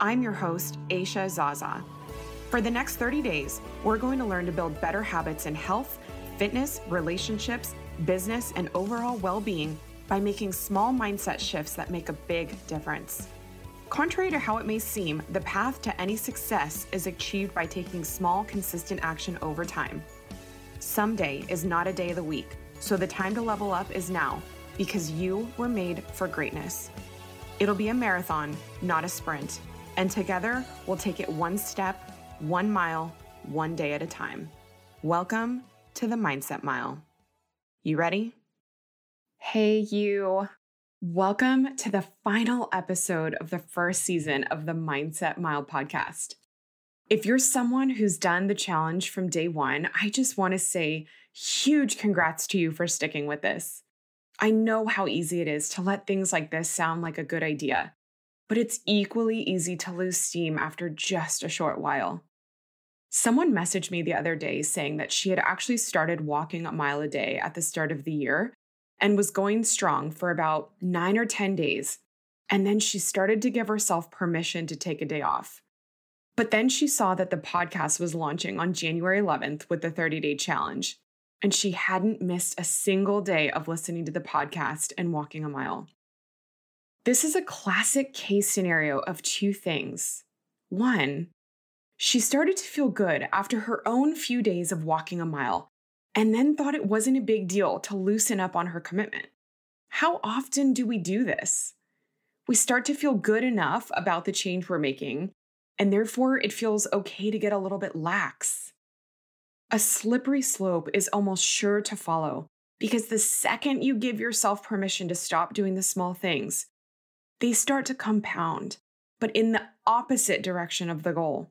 I'm your host, Aisha Zaza. For the next 30 days, we're going to learn to build better habits in health, fitness, relationships, business, and overall well being by making small mindset shifts that make a big difference. Contrary to how it may seem, the path to any success is achieved by taking small, consistent action over time. Someday is not a day of the week, so the time to level up is now because you were made for greatness. It'll be a marathon, not a sprint and together we'll take it one step, one mile, one day at a time. Welcome to the Mindset Mile. You ready? Hey, you. Welcome to the final episode of the first season of the Mindset Mile podcast. If you're someone who's done the challenge from day one, I just want to say huge congrats to you for sticking with this. I know how easy it is to let things like this sound like a good idea but it's equally easy to lose steam after just a short while. Someone messaged me the other day saying that she had actually started walking a mile a day at the start of the year and was going strong for about nine or 10 days. And then she started to give herself permission to take a day off. But then she saw that the podcast was launching on January 11th with the 30 day challenge, and she hadn't missed a single day of listening to the podcast and walking a mile. This is a classic case scenario of two things. One, she started to feel good after her own few days of walking a mile and then thought it wasn't a big deal to loosen up on her commitment. How often do we do this? We start to feel good enough about the change we're making, and therefore it feels okay to get a little bit lax. A slippery slope is almost sure to follow because the second you give yourself permission to stop doing the small things, they start to compound, but in the opposite direction of the goal.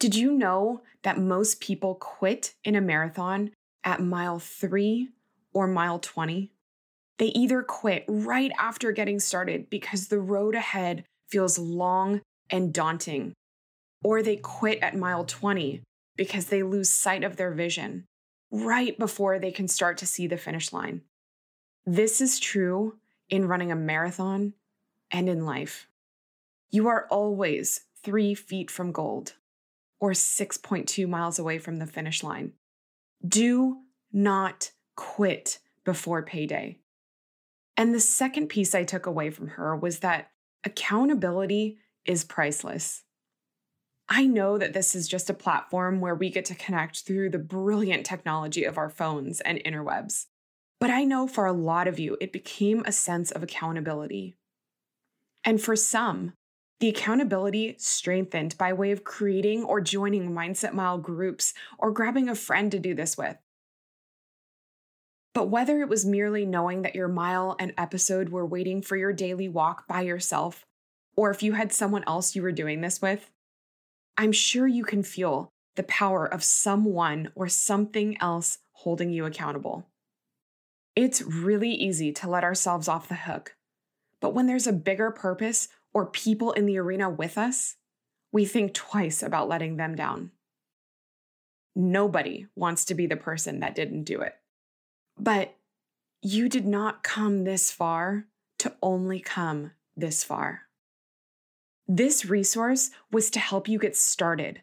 Did you know that most people quit in a marathon at mile three or mile 20? They either quit right after getting started because the road ahead feels long and daunting, or they quit at mile 20 because they lose sight of their vision right before they can start to see the finish line. This is true in running a marathon and in life. You are always three feet from gold or 6.2 miles away from the finish line. Do not quit before payday. And the second piece I took away from her was that accountability is priceless. I know that this is just a platform where we get to connect through the brilliant technology of our phones and interwebs. But I know for a lot of you, it became a sense of accountability. And for some, the accountability strengthened by way of creating or joining Mindset Mile groups or grabbing a friend to do this with. But whether it was merely knowing that your mile and episode were waiting for your daily walk by yourself, or if you had someone else you were doing this with, I'm sure you can feel the power of someone or something else holding you accountable. It's really easy to let ourselves off the hook but when there's a bigger purpose or people in the arena with us, we think twice about letting them down. Nobody wants to be the person that didn't do it. But you did not come this far to only come this far. This resource was to help you get started.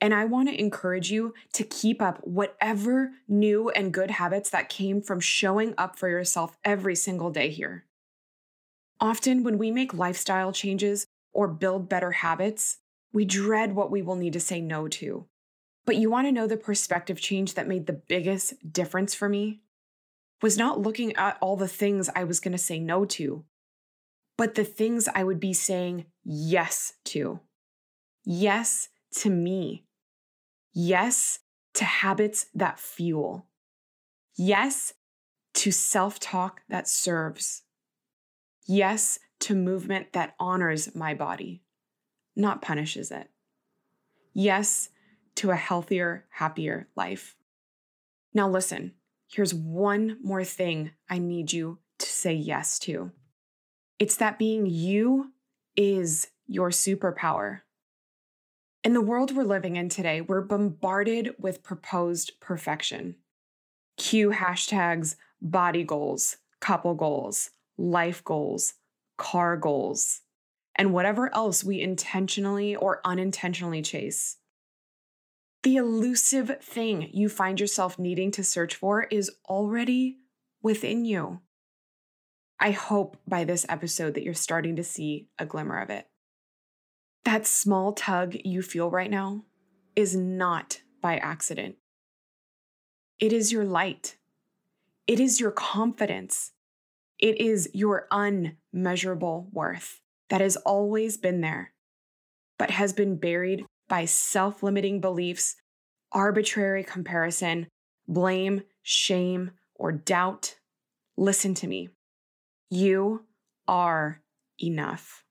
And I want to encourage you to keep up whatever new and good habits that came from showing up for yourself every single day here. Often, when we make lifestyle changes or build better habits, we dread what we will need to say no to. But you want to know the perspective change that made the biggest difference for me? Was not looking at all the things I was going to say no to, but the things I would be saying yes to. Yes to me. Yes to habits that fuel. Yes to self talk that serves. Yes to movement that honors my body, not punishes it. Yes to a healthier, happier life. Now, listen, here's one more thing I need you to say yes to it's that being you is your superpower. In the world we're living in today, we're bombarded with proposed perfection. Cue hashtags body goals, couple goals, life goals, car goals, and whatever else we intentionally or unintentionally chase. The elusive thing you find yourself needing to search for is already within you. I hope by this episode that you're starting to see a glimmer of it. That small tug you feel right now is not by accident. It is your light. It is your confidence. It is your unmeasurable worth that has always been there, but has been buried by self limiting beliefs, arbitrary comparison, blame, shame, or doubt. Listen to me. You are enough.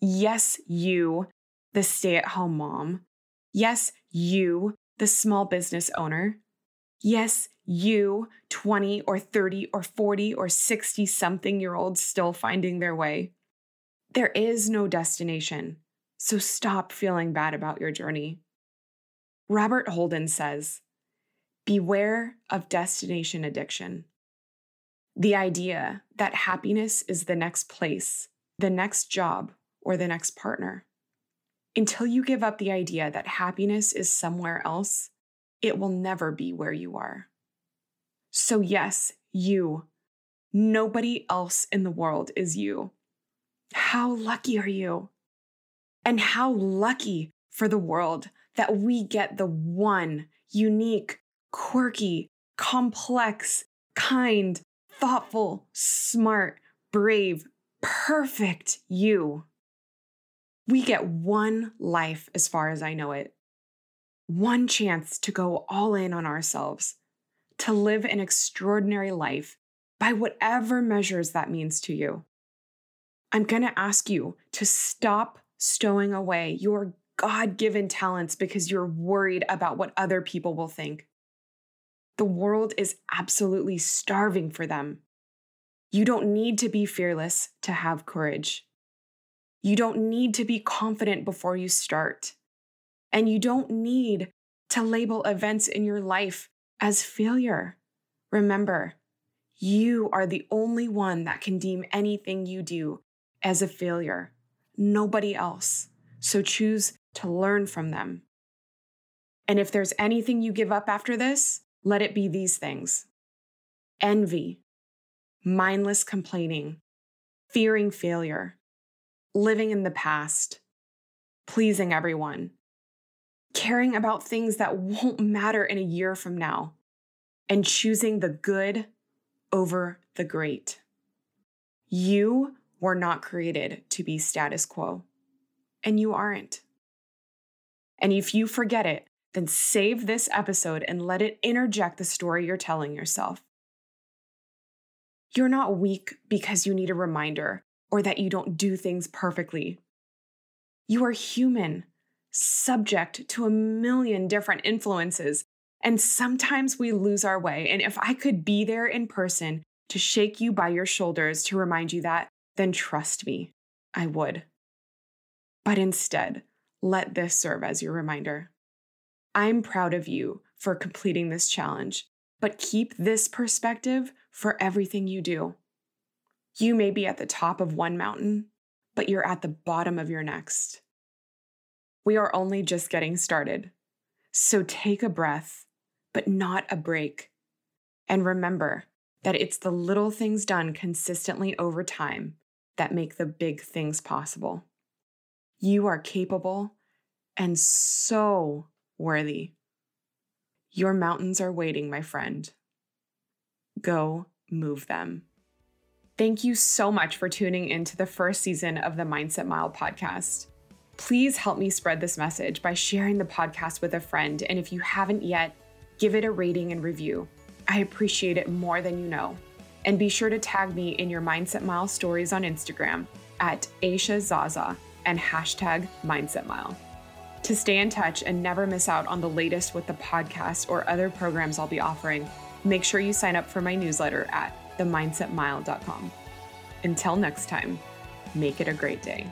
Yes, you, the stay at home mom. Yes, you, the small business owner. Yes, you, 20 or 30 or 40 or 60 something year olds still finding their way. There is no destination, so stop feeling bad about your journey. Robert Holden says, Beware of destination addiction. The idea that happiness is the next place, the next job, or the next partner. Until you give up the idea that happiness is somewhere else, it will never be where you are. So, yes, you. Nobody else in the world is you. How lucky are you? And how lucky for the world that we get the one unique, quirky, complex, kind, thoughtful, smart, brave, perfect you. We get one life, as far as I know it, one chance to go all in on ourselves, to live an extraordinary life by whatever measures that means to you. I'm going to ask you to stop stowing away your God given talents because you're worried about what other people will think. The world is absolutely starving for them. You don't need to be fearless to have courage. You don't need to be confident before you start. And you don't need to label events in your life as failure. Remember, you are the only one that can deem anything you do as a failure, nobody else. So choose to learn from them. And if there's anything you give up after this, let it be these things. Envy, mindless complaining, fearing failure, living in the past, pleasing everyone, caring about things that won't matter in a year from now, and choosing the good over the great. You were not created to be status quo, and you aren't. And if you forget it, then save this episode and let it interject the story you're telling yourself. You're not weak because you need a reminder or that you don't do things perfectly. You are human, subject to a million different influences, and sometimes we lose our way. And if I could be there in person to shake you by your shoulders to remind you that, then trust me, I would. But instead, let this serve as your reminder. I'm proud of you for completing this challenge, but keep this perspective for everything you do. You may be at the top of one mountain, but you're at the bottom of your next. We are only just getting started. So take a breath, but not a break. And remember that it's the little things done consistently over time that make the big things possible. You are capable and so worthy. Your mountains are waiting, my friend. Go move them. Thank you so much for tuning into the first season of the Mindset Mile podcast. Please help me spread this message by sharing the podcast with a friend. And if you haven't yet, give it a rating and review. I appreciate it more than you know. And be sure to tag me in your Mindset Mile stories on Instagram at Aisha Zaza and hashtag Mindset Mile. To stay in touch and never miss out on the latest with the podcast or other programs I'll be offering, make sure you sign up for my newsletter at themindsetmile.com. Until next time, make it a great day.